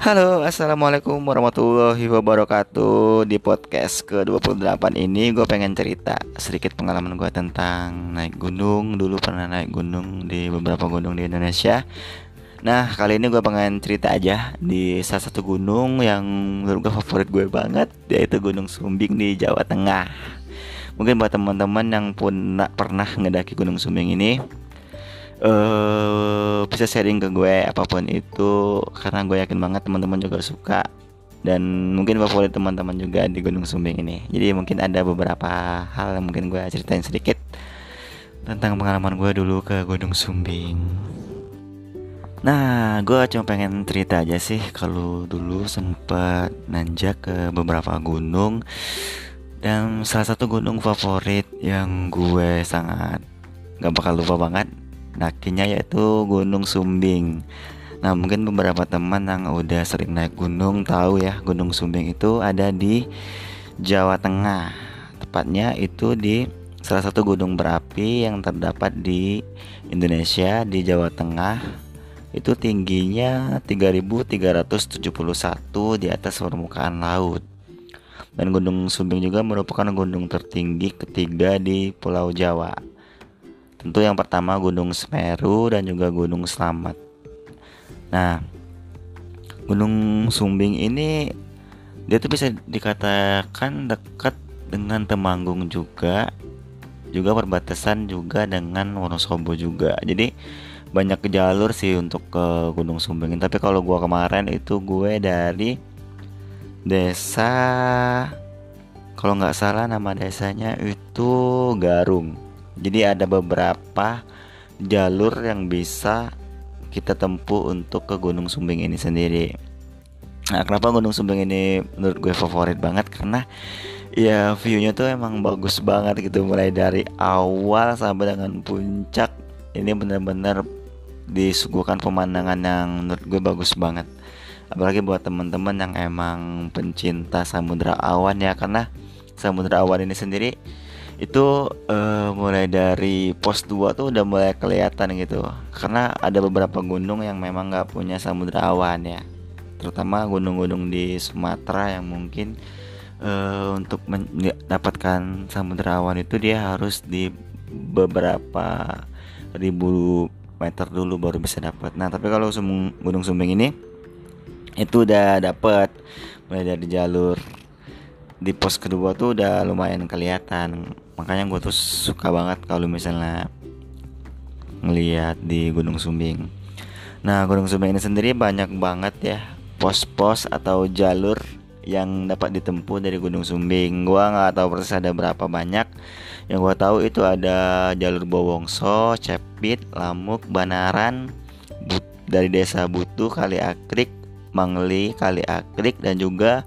Halo, Assalamualaikum warahmatullahi wabarakatuh. Di podcast ke-28 ini gue pengen cerita sedikit pengalaman gue tentang naik gunung. Dulu pernah naik gunung di beberapa gunung di Indonesia. Nah, kali ini gue pengen cerita aja di salah satu gunung yang menurut gue favorit gue banget Yaitu Gunung Sumbing di Jawa Tengah. Mungkin buat teman-teman yang pun pernah ngedaki Gunung Sumbing ini uh, bisa sharing ke gue apa pun itu karena gue yakin banget teman-teman juga suka dan mungkin favorit teman-teman juga di Gunung Sumbing ini. Jadi mungkin ada beberapa hal yang mungkin gue ceritain sedikit tentang pengalaman gue dulu ke Gunung Sumbing. Nah, gue cuma pengen cerita aja sih kalau dulu sempat nanjak ke beberapa gunung dan salah satu gunung favorit yang gue sangat gak bakal lupa banget dakinya yaitu Gunung Sumbing. Nah, mungkin beberapa teman yang udah sering naik gunung tahu ya, Gunung Sumbing itu ada di Jawa Tengah. Tepatnya itu di salah satu gunung berapi yang terdapat di Indonesia di Jawa Tengah. Itu tingginya 3371 di atas permukaan laut. Dan Gunung Sumbing juga merupakan gunung tertinggi ketiga di Pulau Jawa. Tentu yang pertama Gunung Semeru dan juga Gunung Slamet. Nah, Gunung Sumbing ini dia tuh bisa dikatakan dekat dengan Temanggung juga juga perbatasan juga dengan Wonosobo juga. Jadi banyak jalur sih untuk ke Gunung Sumbing. Tapi kalau gua kemarin itu gue dari desa kalau nggak salah nama desanya itu Garung jadi ada beberapa jalur yang bisa kita tempuh untuk ke Gunung Sumbing ini sendiri. Nah, kenapa Gunung Sumbing ini menurut gue favorit banget? Karena ya viewnya tuh emang bagus banget gitu mulai dari awal sampai dengan puncak. Ini benar-benar disuguhkan pemandangan yang menurut gue bagus banget. Apalagi buat teman-teman yang emang pencinta samudra awan ya karena samudra awan ini sendiri itu uh, mulai dari pos 2 tuh udah mulai kelihatan gitu. Karena ada beberapa gunung yang memang nggak punya samudra awan ya. Terutama gunung-gunung di Sumatera yang mungkin uh, untuk mendapatkan samudra awan itu dia harus di beberapa ribu meter dulu baru bisa dapat. Nah tapi kalau Gunung Sumbing ini itu udah dapat mulai dari jalur di pos kedua tuh udah lumayan kelihatan makanya gue tuh suka banget kalau misalnya ngeliat di Gunung Sumbing. Nah Gunung Sumbing ini sendiri banyak banget ya pos-pos atau jalur yang dapat ditempuh dari Gunung Sumbing. Gua nggak tahu persis ada berapa banyak. Yang gua tahu itu ada jalur Bowongso, Cepit, Lamuk, Banaran dari desa Butuh, Kali Akrik, Mangli, Kali Akrik dan juga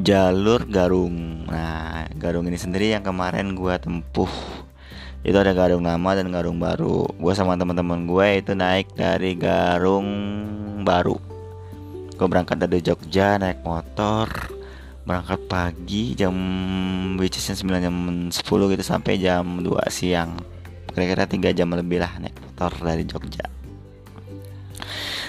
jalur Garung. Nah, Garung ini sendiri yang kemarin gue tempuh itu ada Garung lama dan Garung baru. Gue sama teman-teman gue itu naik dari Garung baru. Gue berangkat dari Jogja naik motor, berangkat pagi jam which is 9 jam 10 gitu sampai jam 2 siang. Kira-kira 3 jam lebih lah naik motor dari Jogja.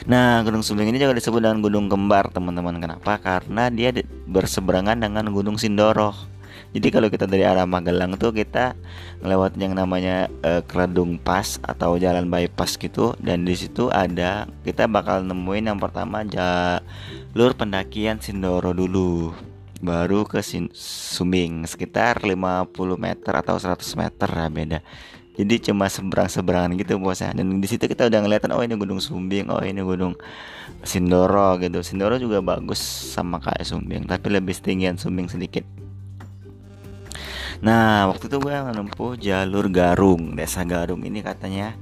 Nah, Gunung Sumbing ini juga disebut dengan Gunung Kembar, teman-teman. Kenapa? Karena dia berseberangan dengan Gunung Sindoro. Jadi kalau kita dari arah Magelang tuh kita melewati yang namanya uh, Kredung Pas atau jalan bypass gitu dan di situ ada kita bakal nemuin yang pertama jalur pendakian Sindoro dulu baru ke Sin Sumbing sekitar 50 meter atau 100 meter lah beda jadi cuma seberang-seberangan gitu bosnya dan di situ kita udah ngeliatin oh ini gunung Sumbing oh ini gunung Sindoro gitu. Sindoro juga bagus sama kayak Sumbing tapi lebih setinggian Sumbing sedikit. Nah waktu itu gue menempuh jalur Garung desa Garung ini katanya.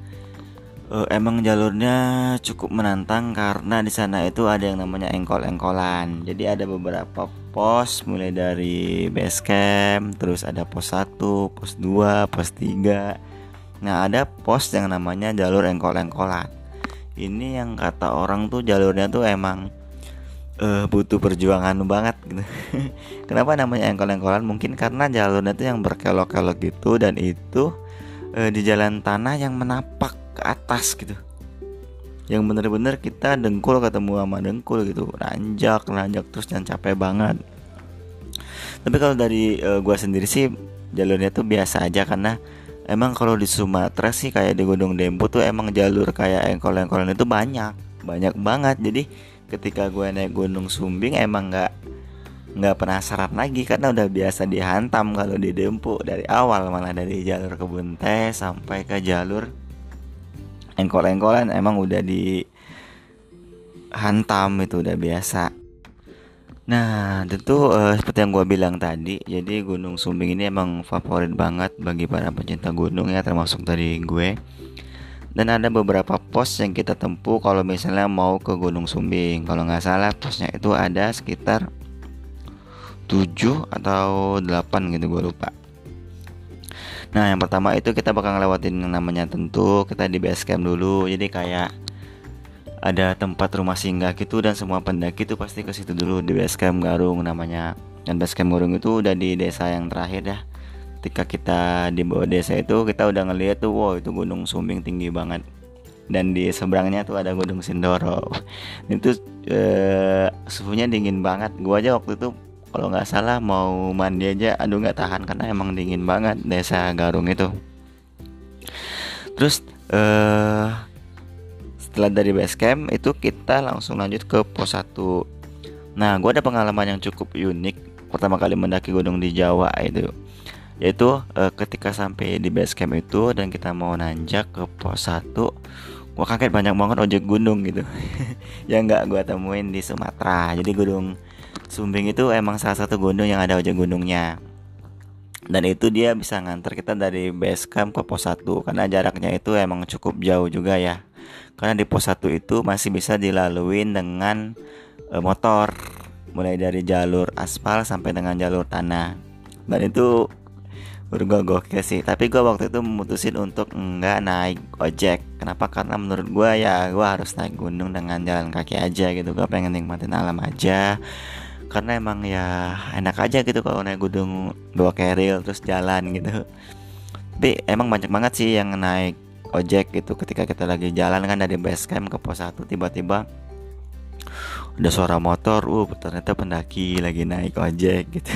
Uh, emang jalurnya cukup menantang karena di sana itu ada yang namanya engkol-engkolan. Jadi ada beberapa pos mulai dari base camp terus ada pos 1 pos 2 pos 3 Nah ada pos yang namanya jalur engkol-engkolan Ini yang kata orang tuh jalurnya tuh emang uh, butuh perjuangan banget gitu. Kenapa namanya engkol-engkolan? Mungkin karena jalurnya tuh yang berkelok-kelok gitu Dan itu uh, di jalan tanah yang menapak ke atas gitu yang bener-bener kita dengkul ketemu sama dengkul gitu nanjak nanjak terus dan capek banget tapi kalau dari uh, gua sendiri sih jalurnya tuh biasa aja karena emang kalau di Sumatera sih kayak di Gunung Dempo tuh emang jalur kayak engkol-engkolan itu banyak. Banyak banget. Jadi ketika gue naik Gunung Sumbing emang nggak nggak penasaran lagi karena udah biasa dihantam kalau di Dempo. Dari awal malah dari jalur kebun teh sampai ke jalur engkol-engkolan emang udah di hantam itu udah biasa Nah, tentu uh, seperti yang gue bilang tadi, jadi Gunung Sumbing ini emang favorit banget bagi para pencinta gunung ya, termasuk dari gue. Dan ada beberapa pos yang kita tempuh kalau misalnya mau ke Gunung Sumbing. Kalau nggak salah posnya itu ada sekitar 7 atau 8 gitu gue lupa. Nah yang pertama itu kita bakal ngelewatin yang namanya tentu kita di base camp dulu Jadi kayak ada tempat rumah singgah gitu dan semua pendaki itu pasti ke situ dulu di base camp Garung namanya. Dan base camp Garung itu udah di desa yang terakhir ya ketika kita di bawah desa itu kita udah ngeliat tuh wow itu gunung Sumbing tinggi banget. Dan di seberangnya tuh ada gunung Sindoro. Itu eh, suhunya dingin banget. Gua aja waktu itu kalau nggak salah mau mandi aja aduh nggak tahan karena emang dingin banget desa Garung itu. Terus eh setelah dari base camp itu kita langsung lanjut ke pos 1 nah gue ada pengalaman yang cukup unik pertama kali mendaki gunung di Jawa itu. Yaitu eh, ketika sampai di base camp itu dan kita mau nanjak ke pos 1 gue kaget banyak banget ojek gunung gitu. Yang nggak gue temuin di Sumatera. Jadi gunung Sumbing itu emang salah satu gunung yang ada ojek gunungnya. Dan itu dia bisa nganter kita dari base camp ke pos 1 karena jaraknya itu emang cukup jauh juga ya karena di pos 1 itu masih bisa dilalui dengan e, motor. Mulai dari jalur aspal sampai dengan jalur tanah. Dan itu gue gokil sih. Tapi gue waktu itu memutusin untuk enggak naik ojek. Kenapa? Karena menurut gue ya gue harus naik gunung dengan jalan kaki aja gitu. Gue pengen nikmatin alam aja. Karena emang ya enak aja gitu kalau naik gunung bawa keril terus jalan gitu. Tapi emang banyak banget sih yang naik ojek gitu ketika kita lagi jalan kan dari base camp ke pos 1 tiba-tiba ada suara motor uh ternyata pendaki lagi naik ojek gitu.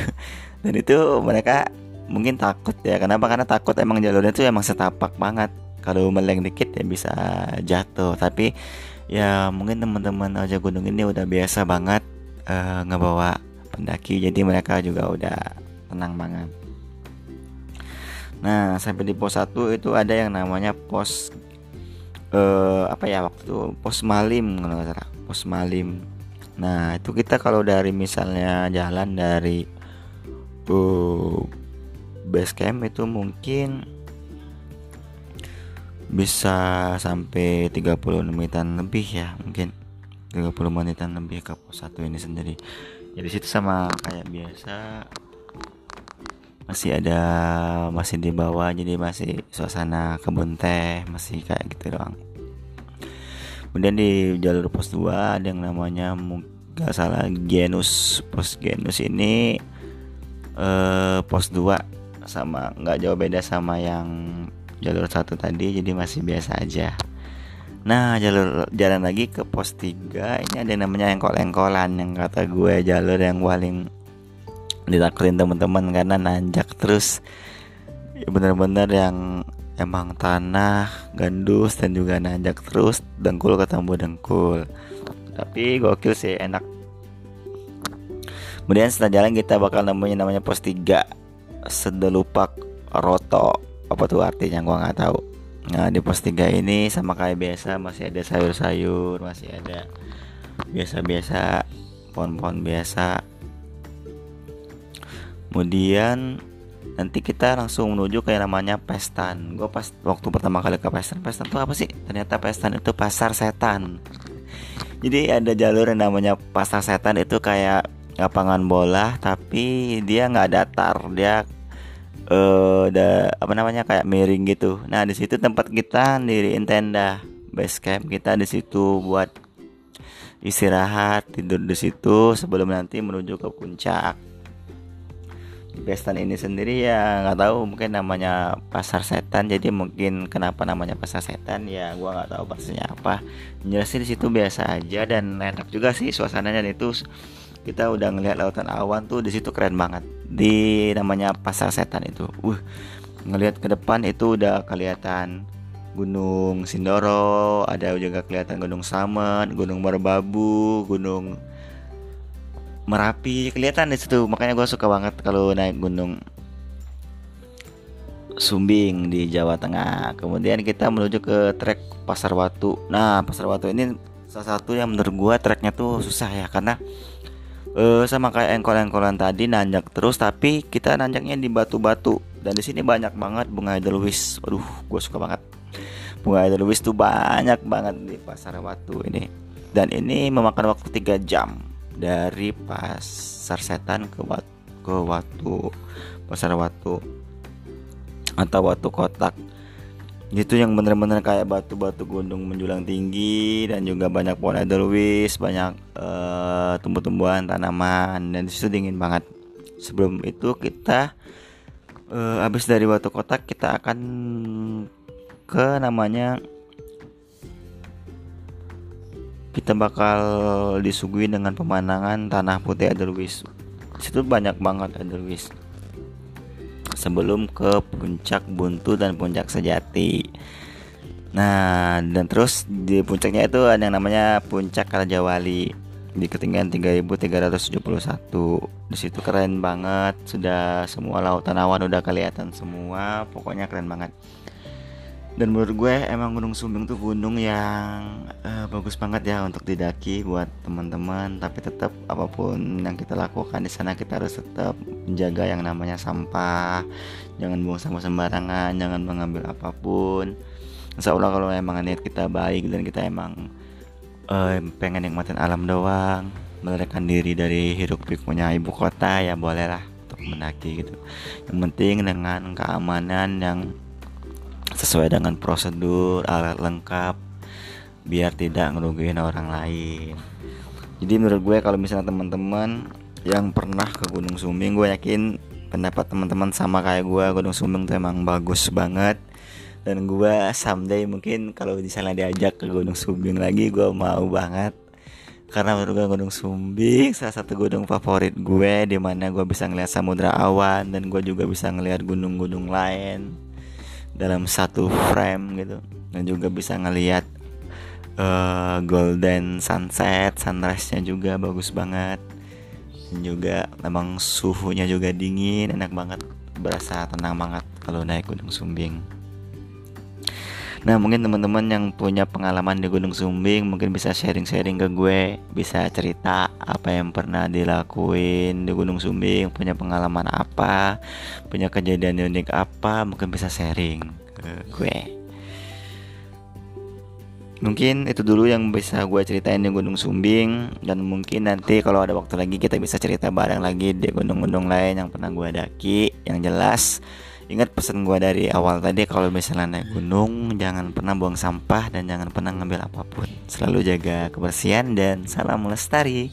Dan itu mereka mungkin takut ya kenapa? Karena takut emang jalurnya tuh emang setapak banget. Kalau meleng dikit ya bisa jatuh. Tapi ya mungkin teman-teman ojek gunung ini udah biasa banget uh, ngebawa pendaki. Jadi mereka juga udah tenang banget nah sampai di pos 1 itu ada yang namanya pos uh, apa ya waktu itu pos malim kalau nggak salah pos malim. Nah itu kita kalau dari misalnya jalan dari uh, base camp itu mungkin bisa sampai 30 menitan lebih ya mungkin 30 menitan lebih ke pos 1 ini sendiri. Jadi situ sama kayak biasa masih ada masih di bawah jadi masih suasana kebun teh masih kayak gitu doang. Kemudian di jalur pos 2 ada yang namanya nggak salah genus. Pos genus ini eh, pos 2 sama nggak jauh beda sama yang jalur satu tadi jadi masih biasa aja. Nah jalur jalan lagi ke pos 3 Ini ada yang namanya engkol-engkolan Yang kata gue jalur yang paling ditakutin teman-teman Karena nanjak terus. Ya Bener-bener yang emang tanah gandus dan juga nanjak terus Dengkul ketemu dengkul. Tapi gokil sih enak. Kemudian setelah jalan kita bakal nemuin namanya pos 3 Sedelupak Roto. Apa tuh artinya? Gue nggak tahu. Nah di pos 3 ini sama kayak biasa masih ada sayur-sayur Masih ada biasa-biasa pohon-pohon biasa Kemudian nanti kita langsung menuju ke yang namanya Pestan Gue pas waktu pertama kali ke Pestan Pestan itu apa sih? Ternyata Pestan itu pasar setan Jadi ada jalur yang namanya pasar setan itu kayak lapangan bola Tapi dia nggak datar Dia ada apa namanya kayak miring gitu. Nah di situ tempat kita diriin tenda base camp kita di situ buat istirahat tidur di situ sebelum nanti menuju ke puncak. Bestan ini sendiri ya nggak tahu mungkin namanya pasar setan. Jadi mungkin kenapa namanya pasar setan? Ya gua nggak tahu pastinya apa. Jelasnya di situ biasa aja dan enak juga sih suasananya. Dan itu kita udah ngelihat lautan awan tuh di situ keren banget. Di namanya pasar setan itu. Uh ngelihat ke depan itu udah kelihatan Gunung Sindoro, ada juga kelihatan Gunung Samet, Gunung Merbabu, Gunung Merapi kelihatan di situ. Makanya gue suka banget kalau naik Gunung Sumbing di Jawa Tengah. Kemudian kita menuju ke trek Pasar Watu. Nah, Pasar Watu ini salah satu yang menurut gue treknya tuh susah ya karena uh, sama kayak engkol-engkolan tadi nanjak terus tapi kita nanjaknya di batu-batu dan di sini banyak banget bunga edelweiss. Waduh, gue suka banget bunga edelweiss tuh banyak banget di pasar Watu ini dan ini memakan waktu 3 jam dari pasar setan ke Watu, ke Watu pasar Watu atau Watu kotak. Itu yang bener-bener kayak batu-batu gunung menjulang tinggi dan juga banyak pohon edelweiss banyak uh, tumbuh-tumbuhan tanaman dan di situ dingin banget. Sebelum itu kita uh, habis dari Watu kotak kita akan ke namanya kita bakal disuguhi dengan pemandangan tanah putih Edelweiss. Situ banyak banget Edelweiss. Sebelum ke puncak Buntu dan puncak Sejati. Nah, dan terus di puncaknya itu ada yang namanya Puncak Karajawali di ketinggian 3371. Di situ keren banget, sudah semua lautan awan udah kelihatan semua, pokoknya keren banget dan menurut gue emang Gunung Sumbing tuh gunung yang uh, bagus banget ya untuk didaki buat teman-teman. Tapi tetap apa pun yang kita lakukan di sana kita harus tetap menjaga yang namanya sampah. Jangan buang sampah sembarangan jangan mengambil apa pun. Insya Allah kalau emang niat kita baik dan kita emang uh, pengen nikmatin alam doang melarikan diri dari hiruk pikuknya ibu kota ya bolehlah untuk mendaki gitu. Yang penting dengan keamanan yang sesuai dengan prosedur alat lengkap biar tidak ngerugiin orang lain. Jadi menurut gue kalau misalnya teman-teman yang pernah ke Gunung Sumbing gue yakin pendapat teman-teman sama kayak gue Gunung Sumbing tuh emang bagus banget. Dan gue someday mungkin kalau misalnya diajak ke Gunung Sumbing lagi gue mau banget. Karena menurut gue Gunung Sumbing salah satu gunung favorit gue di mana gue bisa ngeliat samudra awan dan gue juga bisa ngeliat gunung-gunung lain dalam satu frame gitu. Dan juga bisa ngelihat uh, golden sunset sunrise nya juga bagus banget. Dan juga memang suhunya juga dingin enak banget berasa tenang banget kalau naik gunung sumbing Nah mungkin teman-teman yang punya pengalaman di Gunung Sumbing mungkin bisa sharing-sharing ke gue Bisa cerita apa yang pernah dilakuin di Gunung Sumbing Punya pengalaman apa Punya kejadian unik apa Mungkin bisa sharing ke gue. Mungkin itu dulu yang bisa gue ceritain di Gunung Sumbing Dan mungkin nanti kalau ada waktu lagi kita bisa cerita bareng lagi di gunung-gunung lain yang pernah gue daki Yang jelas Ingat pesan gue dari awal tadi kalau misalnya naik gunung jangan pernah buang sampah dan jangan pernah ngambil apa pun. Selalu jaga kebersihan dan salam lestari.